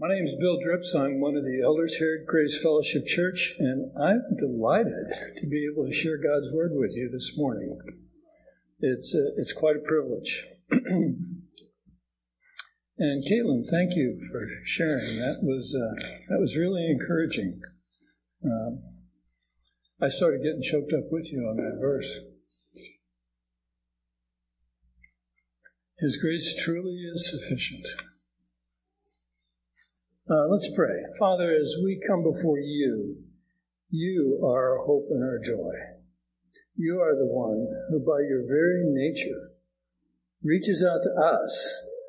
My name is Bill Drips. I'm one of the elders here at Grace Fellowship Church, and I'm delighted to be able to share God's Word with you this morning. It's, uh, it's quite a privilege. and Caitlin, thank you for sharing. That was, uh, that was really encouraging. Um, I started getting choked up with you on that verse. His grace truly is sufficient. Uh, let's pray. Father, as we come before you, you are our hope and our joy. You are the one who, by your very nature, reaches out to us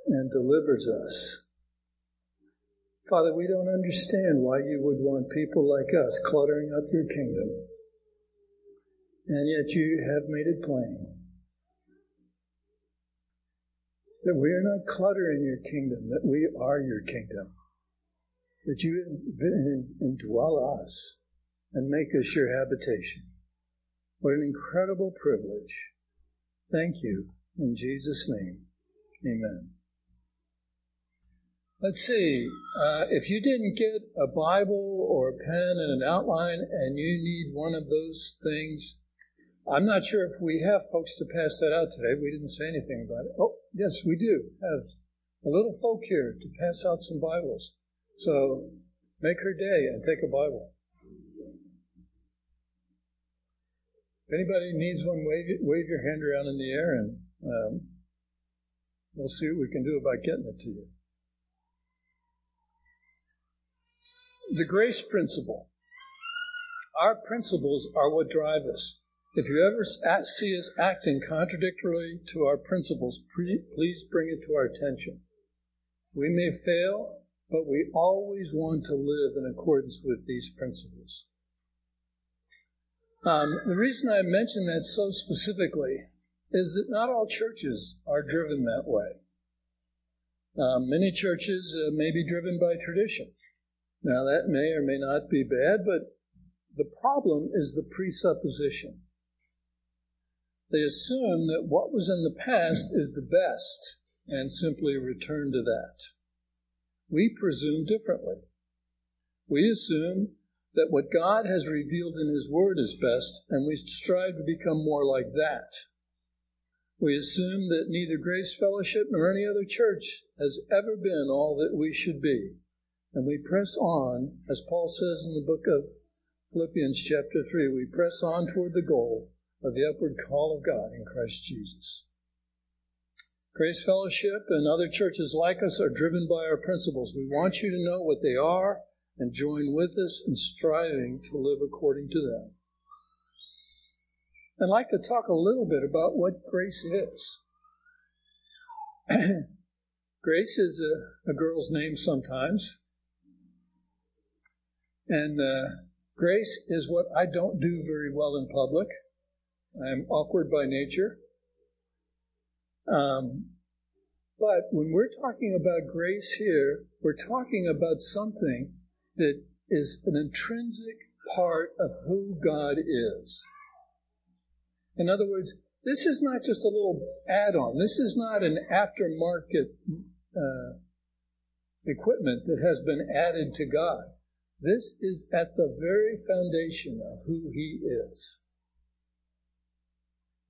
and delivers us. Father, we don't understand why you would want people like us cluttering up your kingdom. And yet you have made it plain that we are not cluttering your kingdom, that we are your kingdom that you indwell us and make us your habitation. What an incredible privilege. Thank you. In Jesus' name, amen. Let's see. Uh, if you didn't get a Bible or a pen and an outline and you need one of those things, I'm not sure if we have folks to pass that out today. We didn't say anything about it. Oh, yes, we do have a little folk here to pass out some Bibles. So make her day and take a Bible. If anybody needs one, wave, wave your hand around in the air and um, we'll see what we can do about getting it to you. The grace principle. Our principles are what drive us. If you ever see us acting contradictorily to our principles, please bring it to our attention. We may fail but we always want to live in accordance with these principles. Um, the reason I mention that so specifically is that not all churches are driven that way. Um, many churches uh, may be driven by tradition. Now, that may or may not be bad, but the problem is the presupposition. They assume that what was in the past is the best and simply return to that we presume differently. We assume that what God has revealed in His Word is best, and we strive to become more like that. We assume that neither Grace Fellowship nor any other church has ever been all that we should be. And we press on, as Paul says in the book of Philippians chapter 3, we press on toward the goal of the upward call of God in Christ Jesus. Grace Fellowship and other churches like us are driven by our principles. We want you to know what they are and join with us in striving to live according to them. I'd like to talk a little bit about what grace is. grace is a, a, girl's name sometimes. And uh, grace is what I don't do very well in public. I'm awkward by nature. Um, but when we're talking about grace here, we're talking about something that is an intrinsic part of who God is. In other words, this is not just a little add on. This is not an aftermarket uh, equipment that has been added to God. This is at the very foundation of who He is.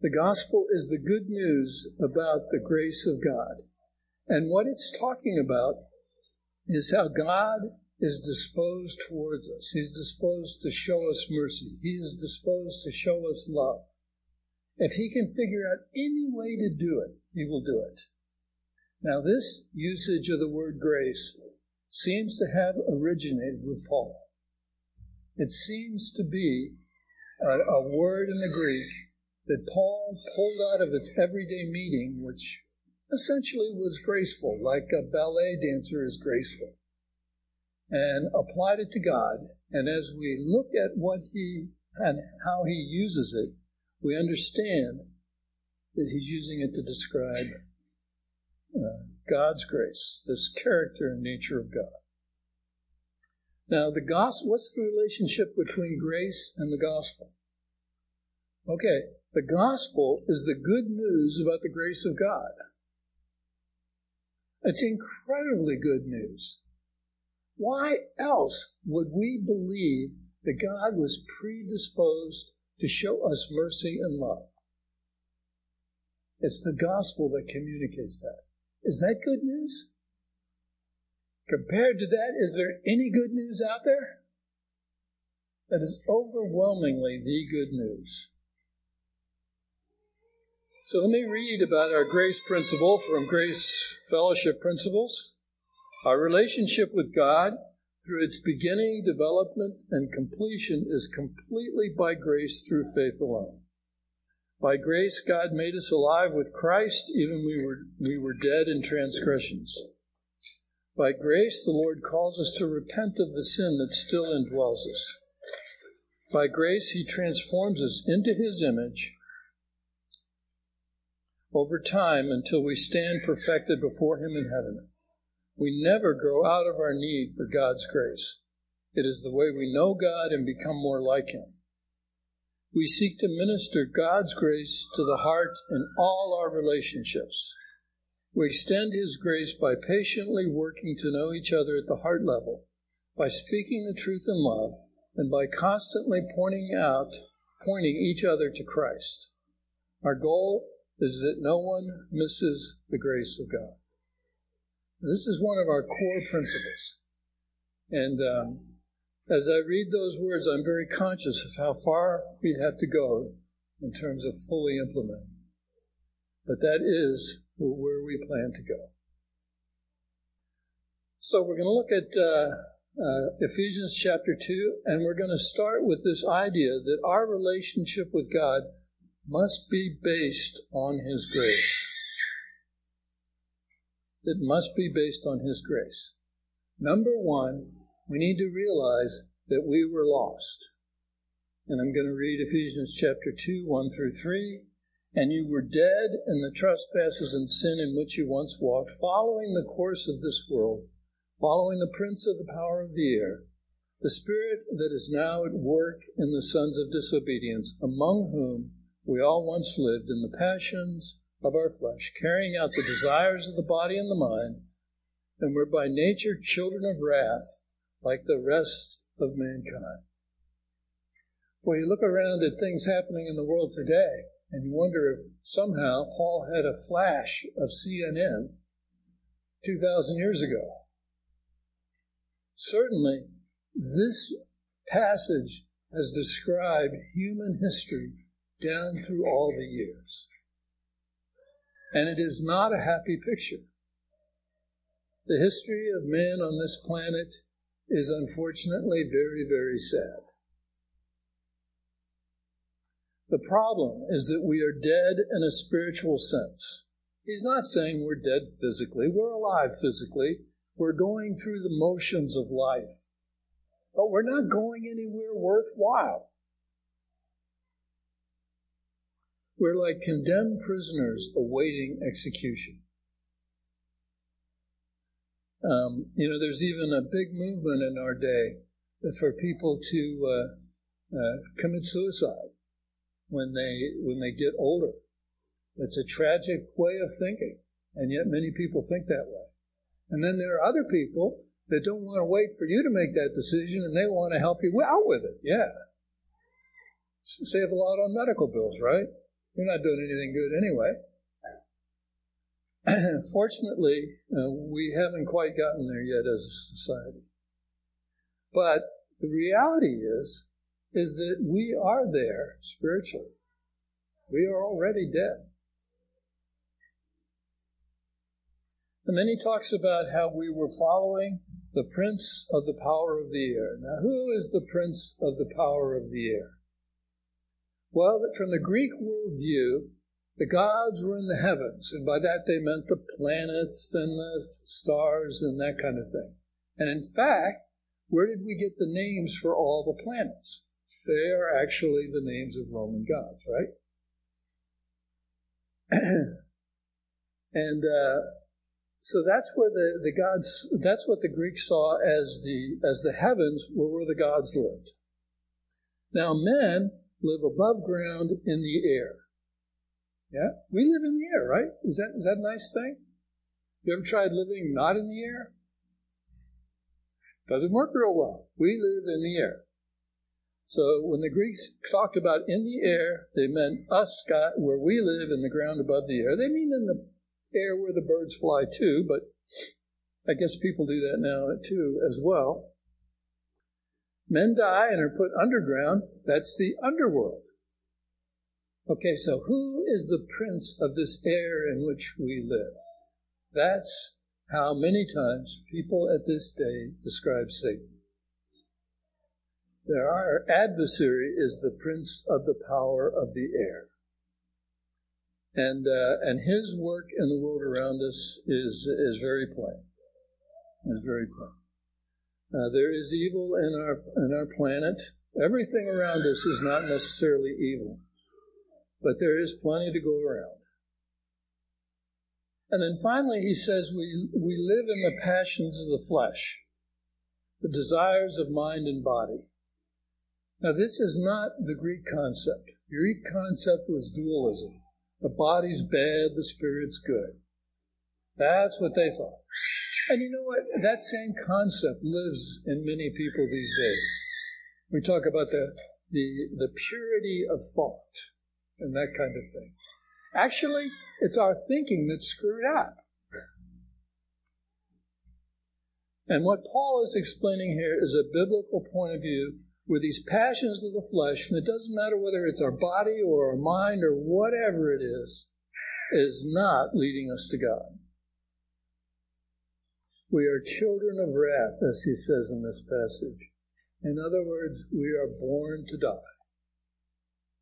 The gospel is the good news about the grace of God. And what it's talking about is how God is disposed towards us. He's disposed to show us mercy. He is disposed to show us love. If he can figure out any way to do it, he will do it. Now this usage of the word grace seems to have originated with Paul. It seems to be a, a word in the Greek that Paul pulled out of its everyday meaning, which essentially was graceful, like a ballet dancer is graceful, and applied it to God. And as we look at what he and how he uses it, we understand that he's using it to describe uh, God's grace, this character and nature of God. Now, the gospel, what's the relationship between grace and the gospel? Okay, the gospel is the good news about the grace of God. It's incredibly good news. Why else would we believe that God was predisposed to show us mercy and love? It's the gospel that communicates that. Is that good news? Compared to that, is there any good news out there? That is overwhelmingly the good news. So let me read about our grace principle from Grace Fellowship Principles. Our relationship with God through its beginning, development, and completion is completely by grace through faith alone. By grace, God made us alive with Christ, even we were, we were dead in transgressions. By grace, the Lord calls us to repent of the sin that still indwells us. By grace, He transforms us into His image over time until we stand perfected before Him in heaven. We never grow out of our need for God's grace. It is the way we know God and become more like Him. We seek to minister God's grace to the heart in all our relationships. We extend His grace by patiently working to know each other at the heart level, by speaking the truth in love, and by constantly pointing out, pointing each other to Christ. Our goal is that no one misses the grace of God. This is one of our core principles. And um, as I read those words, I'm very conscious of how far we have to go in terms of fully implementing. But that is where we plan to go. So we're going to look at uh, uh, Ephesians chapter 2, and we're going to start with this idea that our relationship with God must be based on His grace. It must be based on His grace. Number one, we need to realize that we were lost. And I'm going to read Ephesians chapter 2, 1 through 3. And you were dead in the trespasses and sin in which you once walked, following the course of this world, following the prince of the power of the air, the spirit that is now at work in the sons of disobedience, among whom we all once lived in the passions of our flesh, carrying out the desires of the body and the mind, and were by nature children of wrath like the rest of mankind. Well, you look around at things happening in the world today, and you wonder if somehow Paul had a flash of CNN 2,000 years ago. Certainly, this passage has described human history down through all the years. And it is not a happy picture. The history of man on this planet is unfortunately very, very sad. The problem is that we are dead in a spiritual sense. He's not saying we're dead physically. We're alive physically. We're going through the motions of life. But we're not going anywhere worthwhile. We're like condemned prisoners awaiting execution. Um, you know, there's even a big movement in our day for people to uh, uh, commit suicide when they when they get older. It's a tragic way of thinking, and yet many people think that way. And then there are other people that don't want to wait for you to make that decision, and they want to help you out with it. Yeah, save a lot on medical bills, right? You're not doing anything good anyway. Fortunately, uh, we haven't quite gotten there yet as a society. But the reality is, is that we are there spiritually. We are already dead. And then he talks about how we were following the prince of the power of the air. Now, who is the prince of the power of the air? Well, that from the Greek worldview, the gods were in the heavens, and by that they meant the planets and the stars and that kind of thing. And in fact, where did we get the names for all the planets? They are actually the names of Roman gods, right? and uh, so that's where the, the gods, that's what the Greeks saw as the, as the heavens were where the gods lived. Now men live above ground in the air. Yeah, we live in the air, right? Is that is that a nice thing? You ever tried living not in the air? Doesn't work real well. We live in the air. So when the Greeks talked about in the air, they meant us, God, where we live in the ground above the air. They mean in the air where the birds fly too, but I guess people do that now too as well. Men die and are put underground. That's the underworld. Okay, so who is the prince of this air in which we live? That's how many times people at this day describe Satan. There Our adversary is the prince of the power of the air. And, uh, and his work in the world around us is, is very plain. Is very plain. Uh, there is evil in our, in our planet. Everything around us is not necessarily evil, but there is plenty to go around. And then finally, he says we, we live in the passions of the flesh, the desires of mind and body. Now, this is not the Greek concept. The Greek concept was dualism. The body's bad, the spirit's good. That's what they thought. And you know what? That same concept lives in many people these days. We talk about the, the, the purity of thought and that kind of thing. Actually, it's our thinking that's screwed up. And what Paul is explaining here is a biblical point of view where these passions of the flesh, and it doesn't matter whether it's our body or our mind or whatever it is, is not leading us to God. We are children of wrath, as he says in this passage. In other words, we are born to die.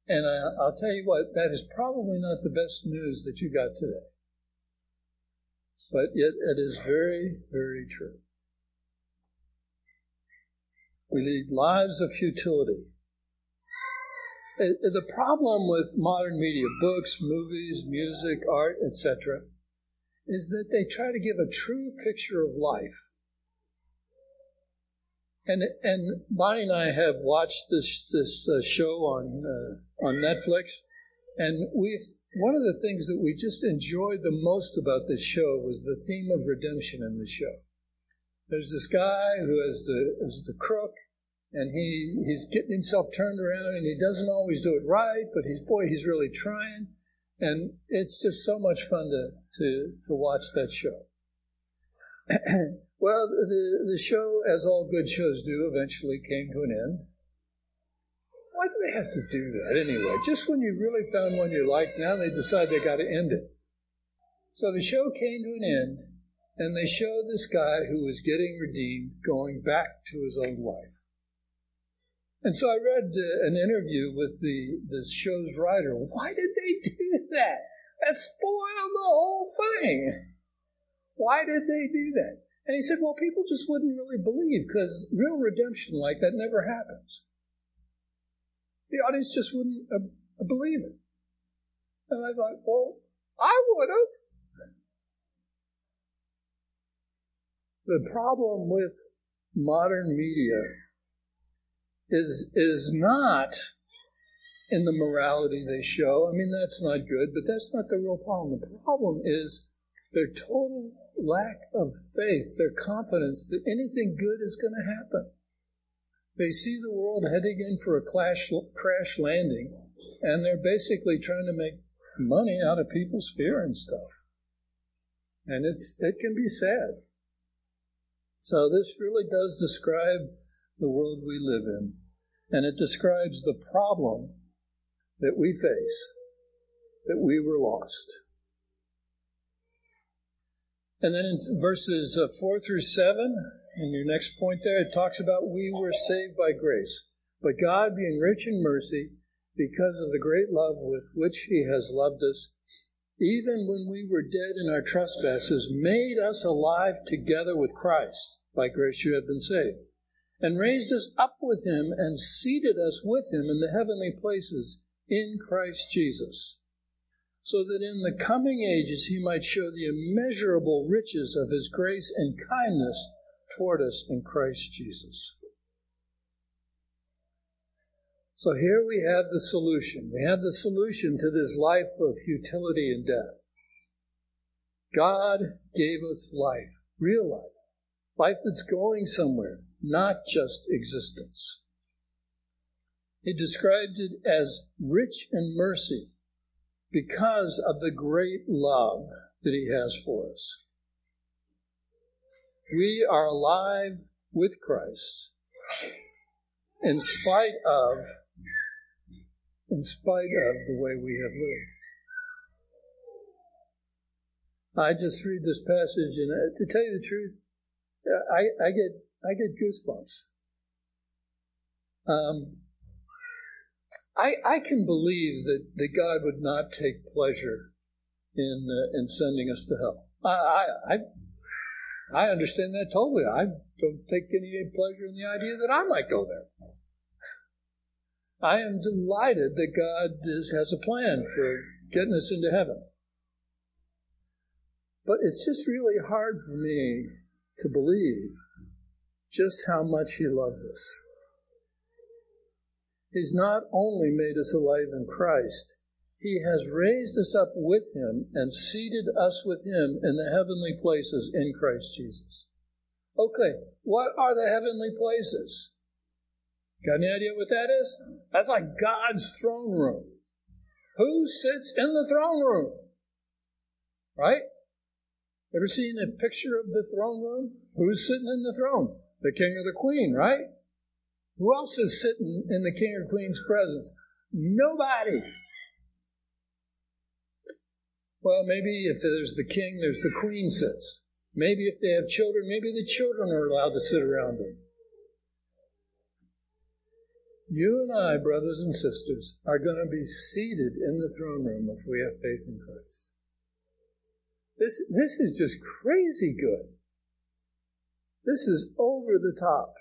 And I, will tell you what, that is probably not the best news that you got today. But yet it is very, very true. We lead lives of futility. Eh, eh, the problem with modern media, books, movies, music, art, etc., is that they try to give a true picture of life. And and Bonnie and I have watched this this uh, show on uh, on Netflix, and we've one of the things that we just enjoyed the most about this show was the theme of redemption in the show. There's this guy who is the is the crook, and he he's getting himself turned around, and he doesn't always do it right, but he's boy, he's really trying, and it's just so much fun to to to watch that show. well, the the show, as all good shows do, eventually came to an end. Why do they have to do that anyway? Just when you really found one you like, now they decide they got to end it. So the show came to an end, and they showed this guy who was getting redeemed going back to his old wife. And so I read uh, an interview with the, the show's writer. Why did they do that? That spoiled the whole thing. Why did they do that? And he said, well, people just wouldn't really believe because real redemption like that never happens. The audience just wouldn't uh, believe it. And I thought, well, I would have. The problem with modern media is is not in the morality they show. I mean, that's not good, but that's not the real problem. The problem is their total lack of faith, their confidence that anything good is going to happen. They see the world heading in for a crash, crash landing, and they're basically trying to make money out of people's fear and stuff. And it's it can be sad. So this really does describe the world we live in. And it describes the problem that we face, that we were lost. And then in verses uh, 4 through 7, in your next point there, it talks about we were saved by grace. But God, being rich in mercy, because of the great love with which He has loved us, even when we were dead in our trespasses, made us alive together with Christ. By grace you have been saved and raised us up with him and seated us with him in the heavenly places in Christ Jesus, so that in the coming ages he might show the immeasurable riches of his grace and kindness toward us in Christ Jesus. So here we have the solution. We have the solution to this life of futility and death. God gave us life, real life, life that's going somewhere, not just existence. He described it as rich in mercy because of the great love that he has for us. We are alive with Christ in spite of in spite of the way we have lived. I just read this passage, and uh, to tell you the truth, I, I get I get goosebumps. Um, I I can believe that, that God would not take pleasure in uh, in sending us to hell. I, I I understand that totally. I don't take any pleasure in the idea that I might go there. I am delighted that God is, has a plan for getting us into heaven. But it's just really hard for me to believe just how much He loves us. He's not only made us alive in Christ, He has raised us up with Him and seated us with Him in the heavenly places in Christ Jesus. Okay, what are the heavenly places? Got any idea what that is? That's like God's throne room. Who sits in the throne room? Right? Ever seen a picture of the throne room? Who's sitting in the throne? The king or the queen, right? Who else is sitting in the king or queen's presence? Nobody. Well, maybe if there's the king, there's the queen sits. Maybe if they have children, maybe the children are allowed to sit around them. You and I, brothers and sisters, are going to be seated in the throne room if we have faith in Christ. This, this is just crazy good. This is over the top.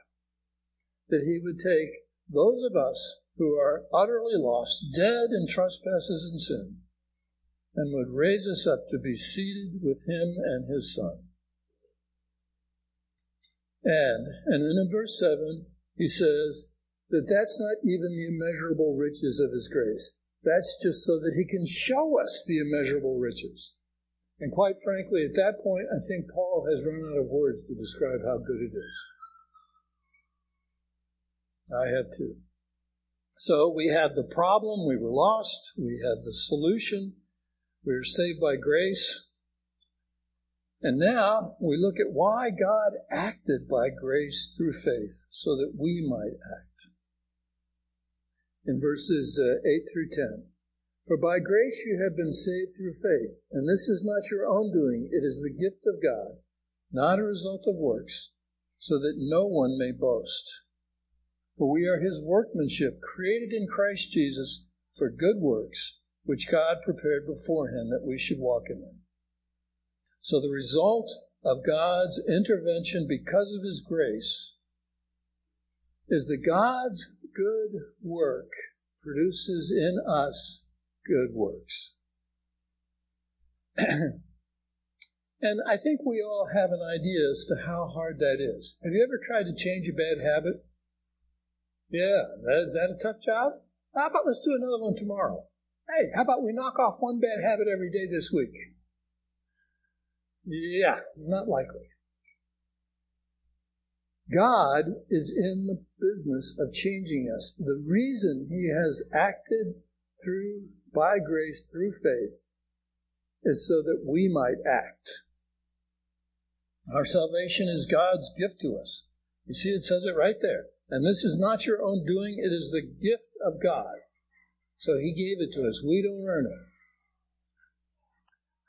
That he would take those of us who are utterly lost, dead in trespasses and sin, and would raise us up to be seated with him and his son. And, and then in verse 7, he says that that's not even the immeasurable riches of his grace. That's just so that he can show us the immeasurable riches. And quite frankly, at that point, I think Paul has run out of words to describe how good it is. I have too. So we have the problem, we were lost, we have the solution, we were saved by grace. And now we look at why God acted by grace through faith so that we might act. In verses uh, 8 through 10. For by grace you have been saved through faith, and this is not your own doing, it is the gift of God, not a result of works, so that no one may boast. For we are his workmanship, created in Christ Jesus for good works, which God prepared beforehand that we should walk in them. So the result of God's intervention because of his grace is that God's good work produces in us good works. and I think we all have an idea as to how hard that is. Have you ever tried to change a bad habit? Yeah, is that a tough job? How about let's do another one tomorrow? Hey, how about we knock off one bad habit every day this week? Yeah, not likely. God is in the business of changing us. The reason He has acted through by grace through faith is so that we might act. Our salvation is God's gift to us. You see, it says it right there. And this is not your own doing, it is the gift of God. So He gave it to us. We don't earn it.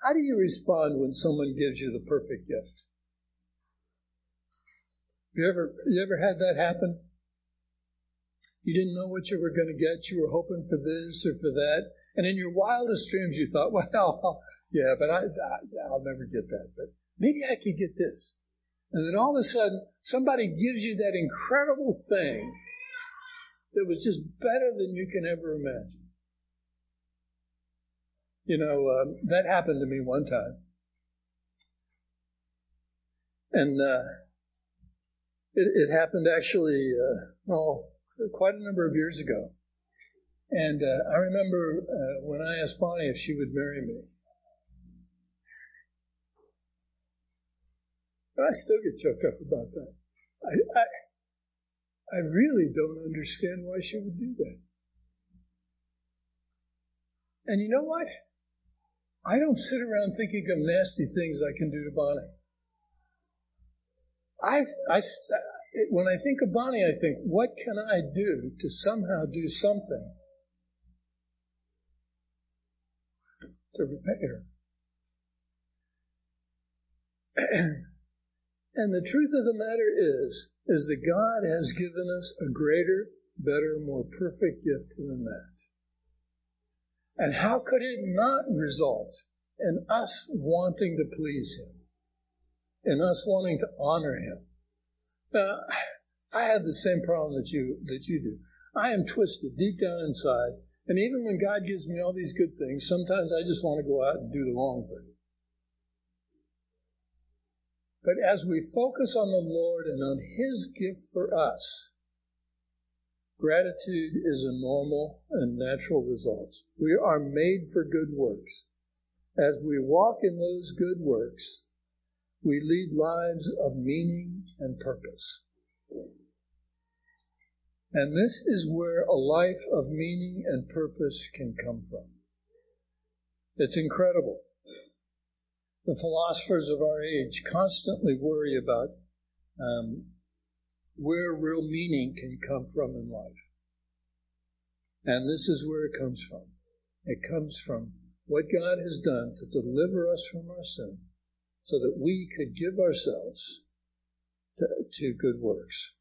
How do you respond when someone gives you the perfect gift? You ever, you ever had that happen? You didn't know what you were going to get. You were hoping for this or for that. And in your wildest dreams, you thought, well, yeah, but I, I, will never get that. But maybe I could get this. And then all of a sudden, somebody gives you that incredible thing that was just better than you can ever imagine. You know, um, that happened to me one time. And uh, it, it, happened actually, uh, quite a number of years ago. And uh, I remember uh, when I asked Bonnie if she would marry me. I still get choked up about that. I, I, I really don't understand why she would do that. And you know what? I don't sit around thinking of nasty things I can do to Bonnie. I, I, when I think of Bonnie, I think, what can I do to somehow do something to repay her? and the truth of the matter is, is that God has given us a greater, better, more perfect gift than that. And how could it not result in us wanting to please Him? In us wanting to honor Him? Now, I have the same problem that you, that you do. I am twisted deep down inside, and even when God gives me all these good things, sometimes I just want to go out and do the wrong thing. But as we focus on the Lord and on His gift for us, Gratitude is a normal and natural result. We are made for good works. As we walk in those good works, we lead lives of meaning and purpose. And this is where a life of meaning and purpose can come from. It's incredible. The philosophers of our age constantly worry about um, where real meaning can come from in life. And this is where it comes from. It comes from what God has done to deliver us from our sin so that we could give ourselves to, to good works.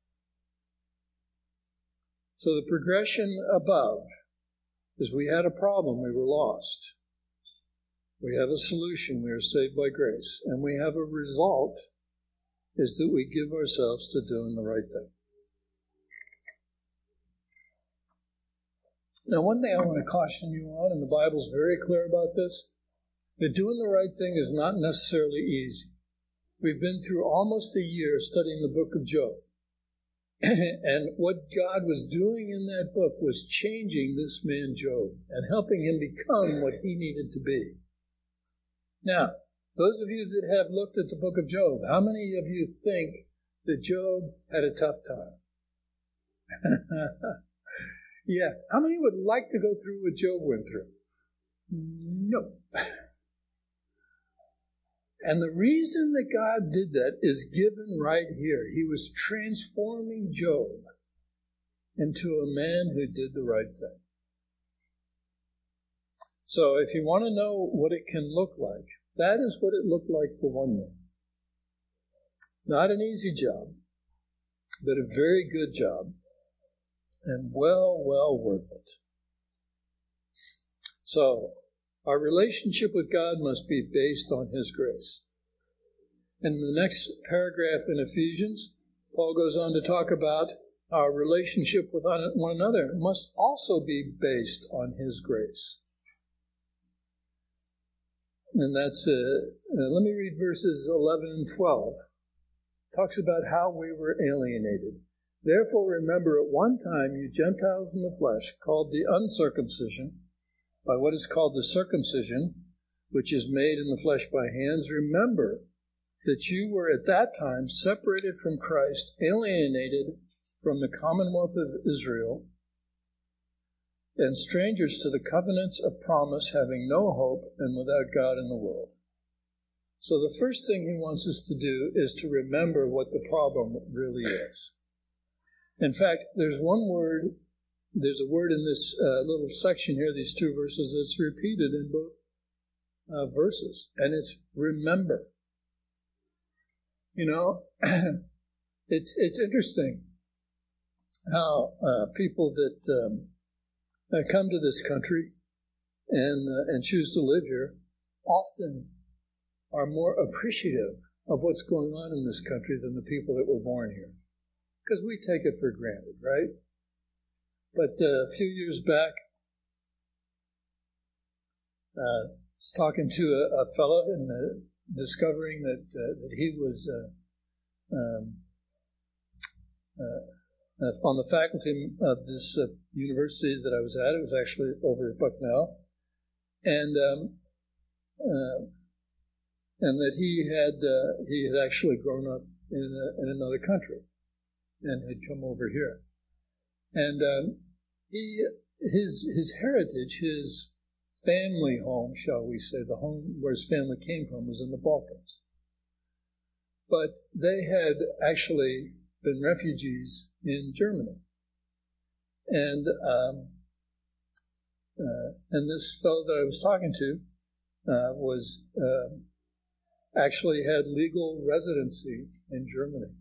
So the progression above is we had a problem, we were lost. We have a solution, we are saved by grace. And we have a result is that we give ourselves to doing the right thing. Now, one thing I want to caution you on, and the Bible's very clear about this, that doing the right thing is not necessarily easy. We've been through almost a year studying the book of Job. and what God was doing in that book was changing this man Job and helping him become what he needed to be. Now, those of you that have looked at the book of Job, how many of you think that Job had a tough time? yeah. How many would like to go through what Job went through? No. And the reason that God did that is given right here. He was transforming Job into a man who did the right thing. So if you want to know what it can look like, that is what it looked like for one man. Not an easy job, but a very good job, and well, well worth it. So, our relationship with God must be based on His grace. In the next paragraph in Ephesians, Paul goes on to talk about our relationship with one another must also be based on His grace and that's uh, uh, let me read verses 11 and 12 talks about how we were alienated. Therefore remember at one time you gentiles in the flesh called the uncircumcision by what is called the circumcision which is made in the flesh by hands remember that you were at that time separated from christ alienated from the commonwealth of israel and strangers to the covenants of promise, having no hope and without God in the world. So the first thing he wants us to do is to remember what the problem really is. In fact, there's one word, there's a word in this uh, little section here, these two verses, that's repeated in both uh, verses, and it's remember. You know, it's it's interesting how uh, people that um, uh, come to this country and uh, and choose to live here often are more appreciative of what's going on in this country than the people that were born here. Because we take it for granted right? But uh, a few years back uh, I was talking to a, a fellow and uh, discovering that uh, that he was um, uh, on the faculty of this uh, university that I was at. It was actually over at Bucknell, and um, uh, and that he had uh, he had actually grown up in a, in another country, and had come over here. And um, he, his, his heritage, his family home, shall we say, the home where his family came from was in the Balkans. But they had actually been refugees in Germany. And um, uh, and this fellow that I was talking to uh, was uh, actually had legal residency in Germany.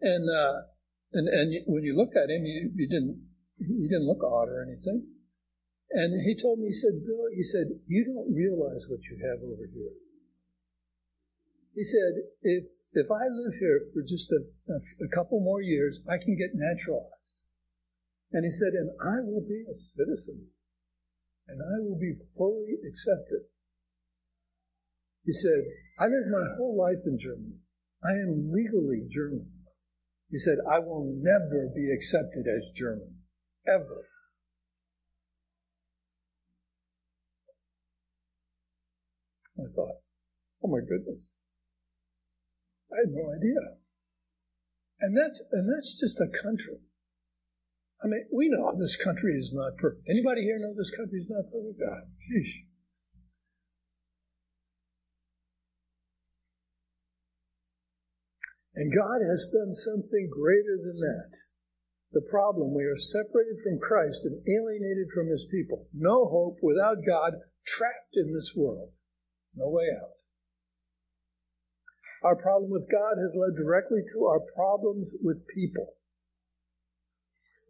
And uh, and and when you look at him, you, you didn't he didn't look odd or anything. And he told me, he said, Bill, he said, you don't realize what you have over here. He said, if if I live here for just a, a, a couple more years, I can get naturalized. And he said, and I will be a citizen, and I will be fully accepted. He said, I lived my whole life in Germany. I am legally German. He said, I will never be accepted as German. Ever. I thought, oh my goodness. I had no idea. And that's, and that's just a country. I mean, we know this country is not perfect. Anybody here know this country is not perfect? God, sheesh. And God has done something greater than that. The problem, we are separated from Christ and alienated from His people. No hope without God, trapped in this world. No way out. Our problem with God has led directly to our problems with people.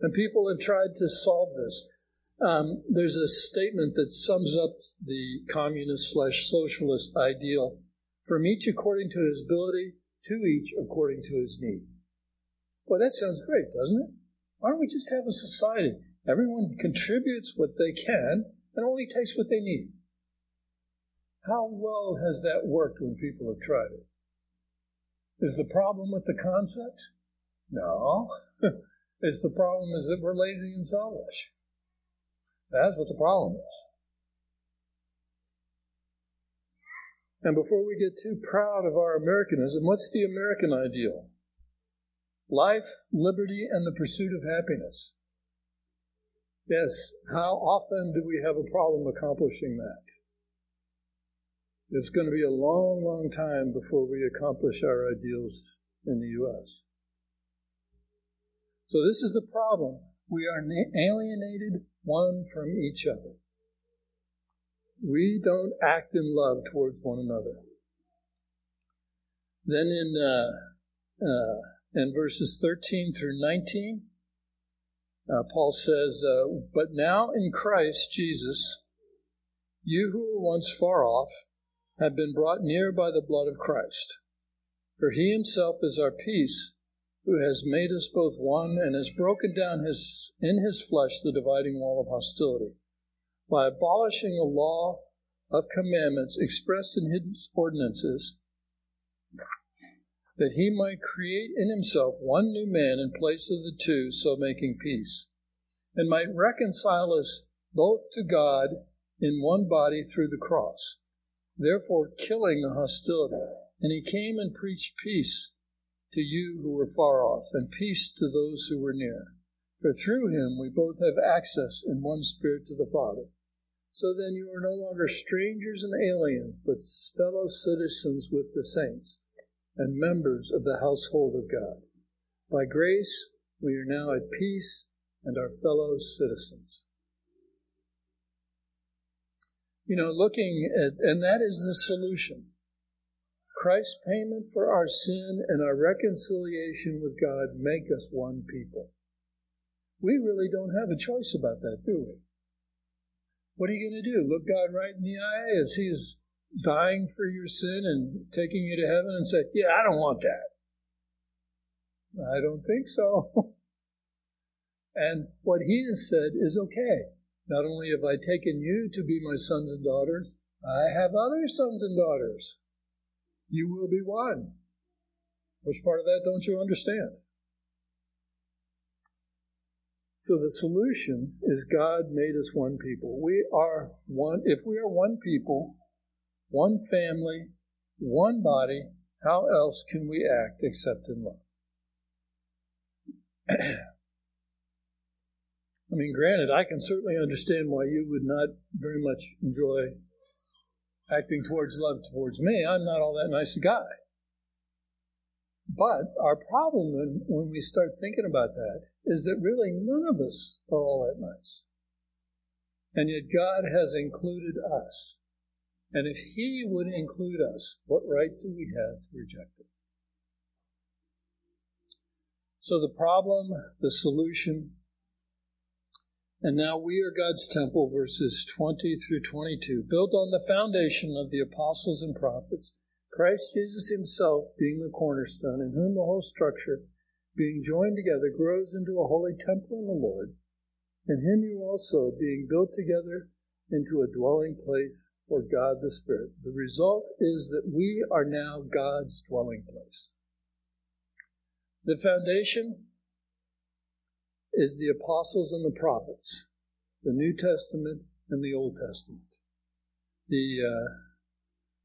And people have tried to solve this. Um, there's a statement that sums up the communist slash socialist ideal from each according to his ability, to each according to his need. Well, that sounds great, doesn't it? Why don't we just have a society? Everyone contributes what they can and only takes what they need. How well has that worked when people have tried it? Is the problem with the concept? No. it's the problem is that we're lazy and selfish. That's what the problem is. And before we get too proud of our Americanism, what's the American ideal? Life, liberty, and the pursuit of happiness. Yes, how often do we have a problem accomplishing that? It's going to be a long, long time before we accomplish our ideals in the U.S. So this is the problem. We are alienated one from each other. We don't act in love towards one another. Then in uh, uh, in verses 13 through 19, uh, Paul says, uh, "But now in Christ Jesus, you who were once far off have been brought near by the blood of Christ. For He Himself is our peace, who has made us both one and has broken down his in His flesh the dividing wall of hostility." by abolishing a law of commandments expressed in his ordinances, that he might create in himself one new man in place of the two, so making peace, and might reconcile us both to God in one body through the cross, therefore killing the hostility. And he came and preached peace to you who were far off, and peace to those who were near. For through him we both have access in one spirit to the Father. So then you are no longer strangers and aliens, but fellow citizens with the saints and members of the household of God. By grace, we are now at peace and are fellow citizens. You know, looking at, and that is the solution. Christ's payment for our sin and our reconciliation with God make us one people. We really don't have a choice about that, do we? What are you going to do? Look God right in the eye as He's dying for your sin and taking you to heaven and say, Yeah, I don't want that. I don't think so. and what He has said is okay. Not only have I taken you to be my sons and daughters, I have other sons and daughters. You will be one. Which part of that don't you understand? So the solution is God made us one people. We are one, if we are one people, one family, one body, how else can we act except in love? I mean, granted, I can certainly understand why you would not very much enjoy acting towards love towards me. I'm not all that nice a guy. But our problem when, when we start thinking about that is that really none of us are all that nice. And yet God has included us. And if He would include us, what right do we have to reject it? So the problem, the solution, and now we are God's temple, verses 20 through 22, built on the foundation of the apostles and prophets, Christ Jesus himself being the cornerstone, in whom the whole structure, being joined together, grows into a holy temple in the Lord. In him you also, being built together into a dwelling place for God the Spirit. The result is that we are now God's dwelling place. The foundation is the apostles and the prophets, the New Testament and the Old Testament. The uh,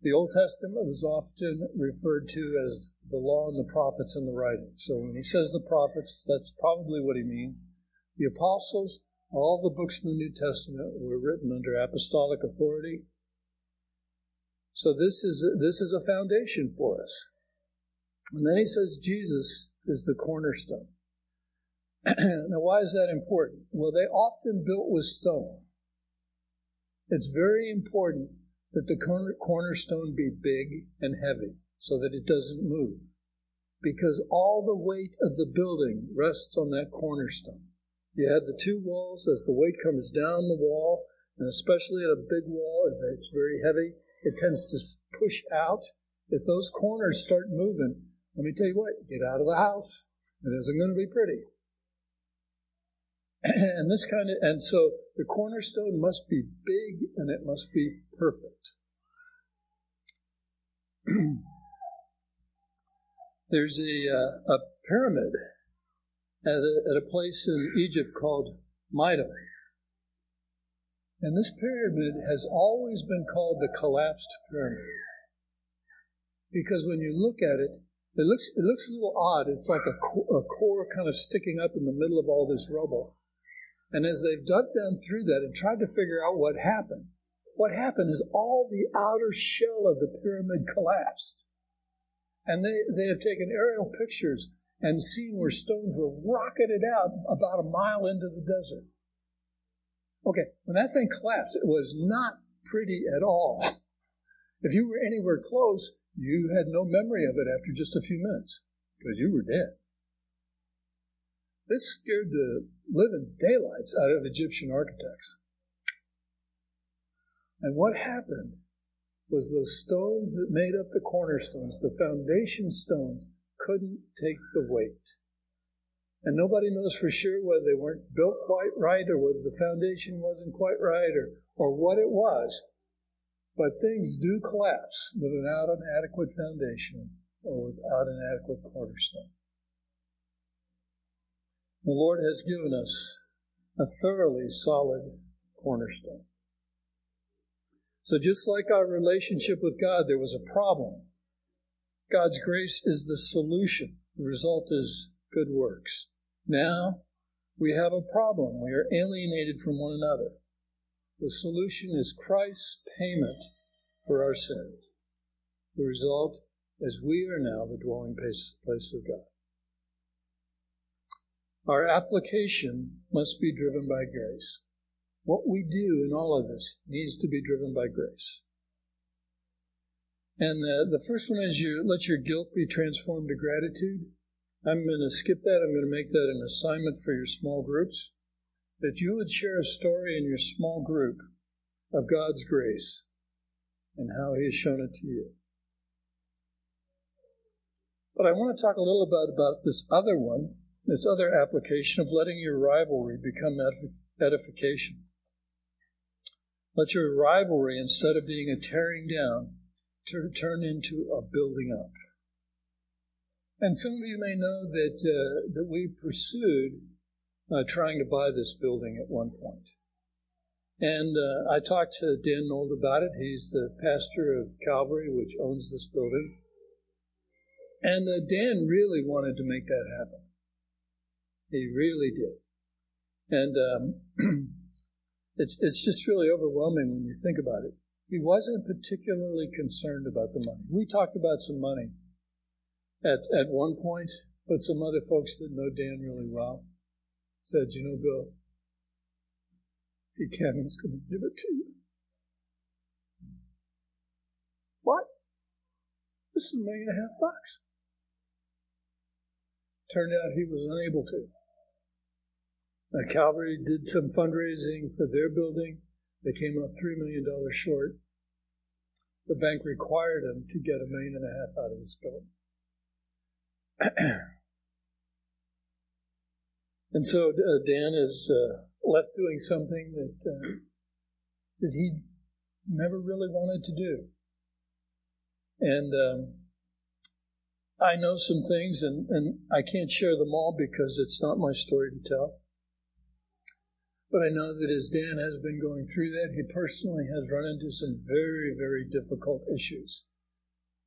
the Old Testament was often referred to as the law and the prophets and the writings. So when he says the prophets, that's probably what he means. The apostles, all the books in the New Testament were written under apostolic authority. So this is this is a foundation for us. And then he says Jesus is the cornerstone. now, why is that important? Well, they often built with stone. It's very important that the cornerstone be big and heavy so that it doesn't move. Because all the weight of the building rests on that cornerstone. You have the two walls as the weight comes down the wall, and especially at a big wall, if it's very heavy, it tends to push out. If those corners start moving, let me tell you what, get out of the house. It isn't going to be pretty. And this kind of, and so the cornerstone must be big and it must be perfect. There's a, uh, a pyramid at a, at a place in Egypt called Meidum. And this pyramid has always been called the collapsed pyramid. Because when you look at it, it looks, it looks a little odd. It's like a, a core kind of sticking up in the middle of all this rubble. And as they've dug down through that and tried to figure out what happened, what happened is all the outer shell of the pyramid collapsed. And they, they have taken aerial pictures and seen where stones were rocketed out about a mile into the desert. Okay, when that thing collapsed, it was not pretty at all. If you were anywhere close, you had no memory of it after just a few minutes because you were dead. This scared the living daylights out of Egyptian architects. And what happened was those stones that made up the cornerstones, the foundation stones, couldn't take the weight. And nobody knows for sure whether they weren't built quite right or whether the foundation wasn't quite right or, or what it was. But things do collapse without an adequate foundation or without an adequate cornerstone. The Lord has given us a thoroughly solid cornerstone. So just like our relationship with God, there was a problem. God's grace is the solution. The result is good works. Now we have a problem. We are alienated from one another. The solution is Christ's payment for our sins. The result is we are now the dwelling place, place of God. Our application must be driven by grace. What we do in all of this needs to be driven by grace. And the, the first one is you let your guilt be transformed to gratitude. I'm going to skip that. I'm going to make that an assignment for your small groups. That you would share a story in your small group of God's grace and how He has shown it to you. But I want to talk a little bit about this other one this other application of letting your rivalry become edification. Let your rivalry, instead of being a tearing down, turn into a building up. And some of you may know that uh, that we pursued uh, trying to buy this building at one point. And uh, I talked to Dan Nold about it. He's the pastor of Calvary, which owns this building. And uh, Dan really wanted to make that happen. He really did. And um, it's it's just really overwhelming when you think about it. He wasn't particularly concerned about the money. We talked about some money at at one point, but some other folks that know Dan really well said, "You know, Bill, he can, he's going to give it to you." What? This is a million and a half bucks. Turned out he was unable to. Uh, Calvary did some fundraising for their building. They came up $3 million short. The bank required them to get a million and a half out of this building. and so uh, Dan is uh, left doing something that uh, that he never really wanted to do. And um, I know some things, and, and I can't share them all because it's not my story to tell. But I know that as Dan has been going through that, he personally has run into some very, very difficult issues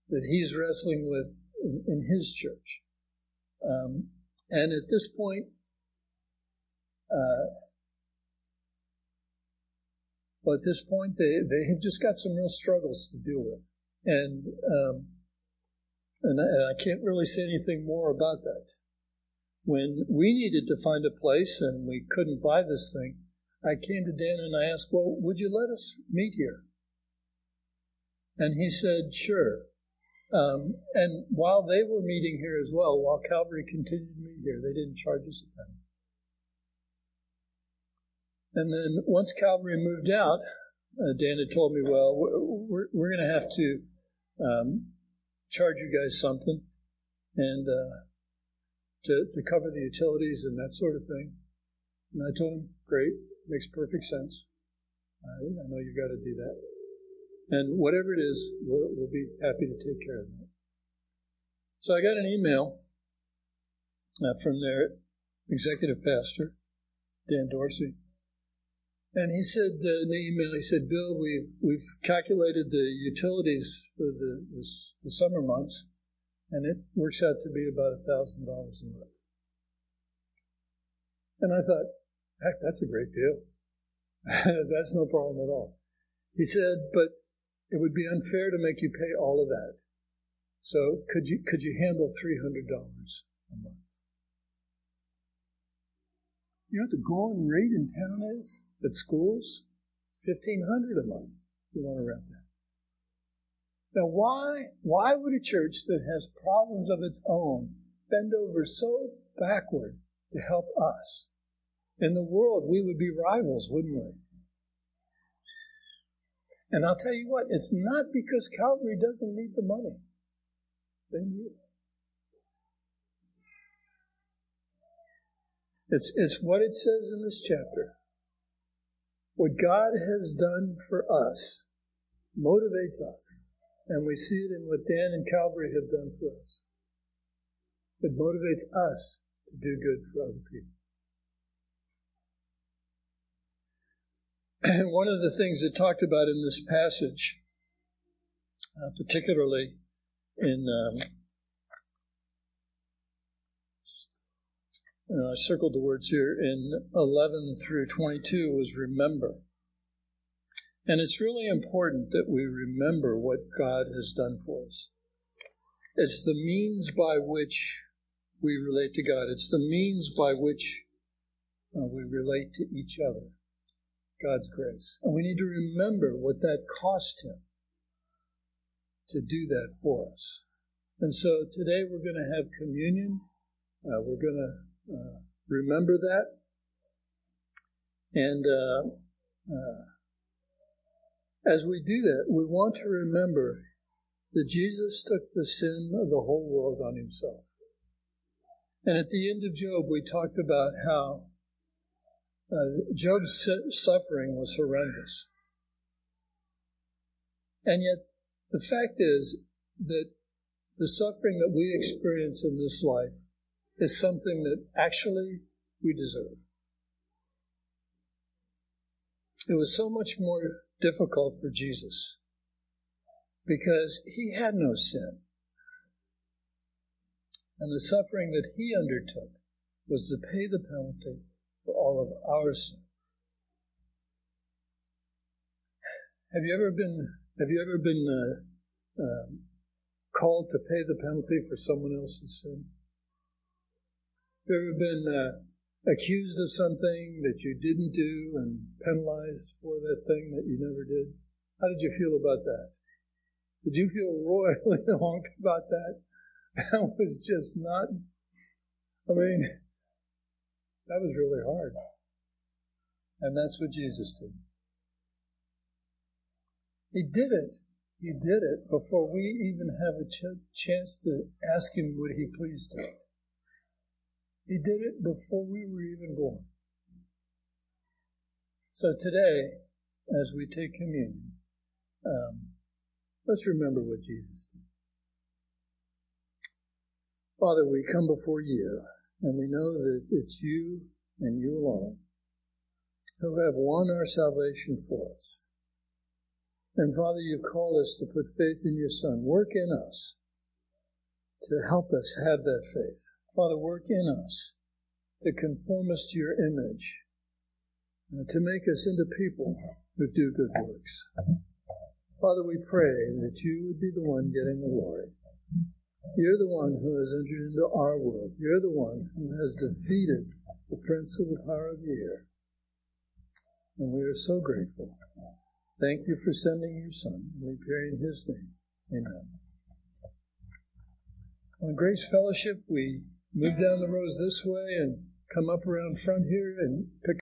that he's wrestling with in, in his church. Um, and at this point, uh, well, at this point, they, they have just got some real struggles to deal with. And, um, and I, and I can't really say anything more about that when we needed to find a place and we couldn't buy this thing, I came to Dan and I asked, Well, would you let us meet here? And he said, Sure. Um, and while they were meeting here as well, while Calvary continued to meet here, they didn't charge us a penny. And then once Calvary moved out, uh, Dan had told me, well, we're, we're going to have to um, charge you guys something. And uh, to, to cover the utilities and that sort of thing. And I told him, great, makes perfect sense. I, I know you've got to do that. And whatever it is, we'll, we'll be happy to take care of that. So I got an email uh, from their executive pastor, Dan Dorsey. And he said uh, in the email, he said, Bill, we've, we've calculated the utilities for the, the, the summer months and it works out to be about a thousand dollars a month. And I thought, heck, that's a great deal. that's no problem at all. He said, but it would be unfair to make you pay all of that. So could you could you handle three hundred dollars a month? You know what the going rate in town is at schools? Fifteen hundred a month. You want to rent that. Now, why, why would a church that has problems of its own bend over so backward to help us? In the world, we would be rivals, wouldn't we? And I'll tell you what, it's not because Calvary doesn't need the money. They need it. It's, it's what it says in this chapter. What God has done for us motivates us and we see it in what Dan and Calvary have done for us. It motivates us to do good for other people. And one of the things that talked about in this passage, uh, particularly in, um, I circled the words here, in 11 through 22 was remember. And it's really important that we remember what God has done for us. It's the means by which we relate to God. It's the means by which uh, we relate to each other. God's grace. And we need to remember what that cost Him to do that for us. And so today we're going to have communion. Uh, we're going to uh, remember that. And uh, uh as we do that, we want to remember that Jesus took the sin of the whole world on himself. And at the end of Job, we talked about how uh, Job's suffering was horrendous. And yet, the fact is that the suffering that we experience in this life is something that actually we deserve. It was so much more difficult for Jesus because he had no sin. And the suffering that he undertook was to pay the penalty for all of our sin. Have you ever been Have you ever been uh, um, called to pay the penalty for someone else's sin? Have you ever been uh, accused of something that you didn't do and penalized for that thing that you never did? How did you feel about that? Did you feel royally wrong about that? That was just not, I mean, that was really hard. And that's what Jesus did. He did it. He did it before we even have a ch- chance to ask him would he please do it. He did it before we were even born. So today, as we take communion, um, let's remember what Jesus did. Father, we come before you, and we know that it's you and you alone who have won our salvation for us. And Father, you call us to put faith in your Son. Work in us to help us have that faith. Father, work in us to conform us to your image, uh, to make us into people who do good works. Father, we pray that you would be the one getting the glory. You're the one who has entered into our world. You're the one who has defeated the prince of the power of the air. And we are so grateful. Thank you for sending your son. We pray in his name. Amen. On Grace Fellowship, we move down the rows this way and come up around front here and pick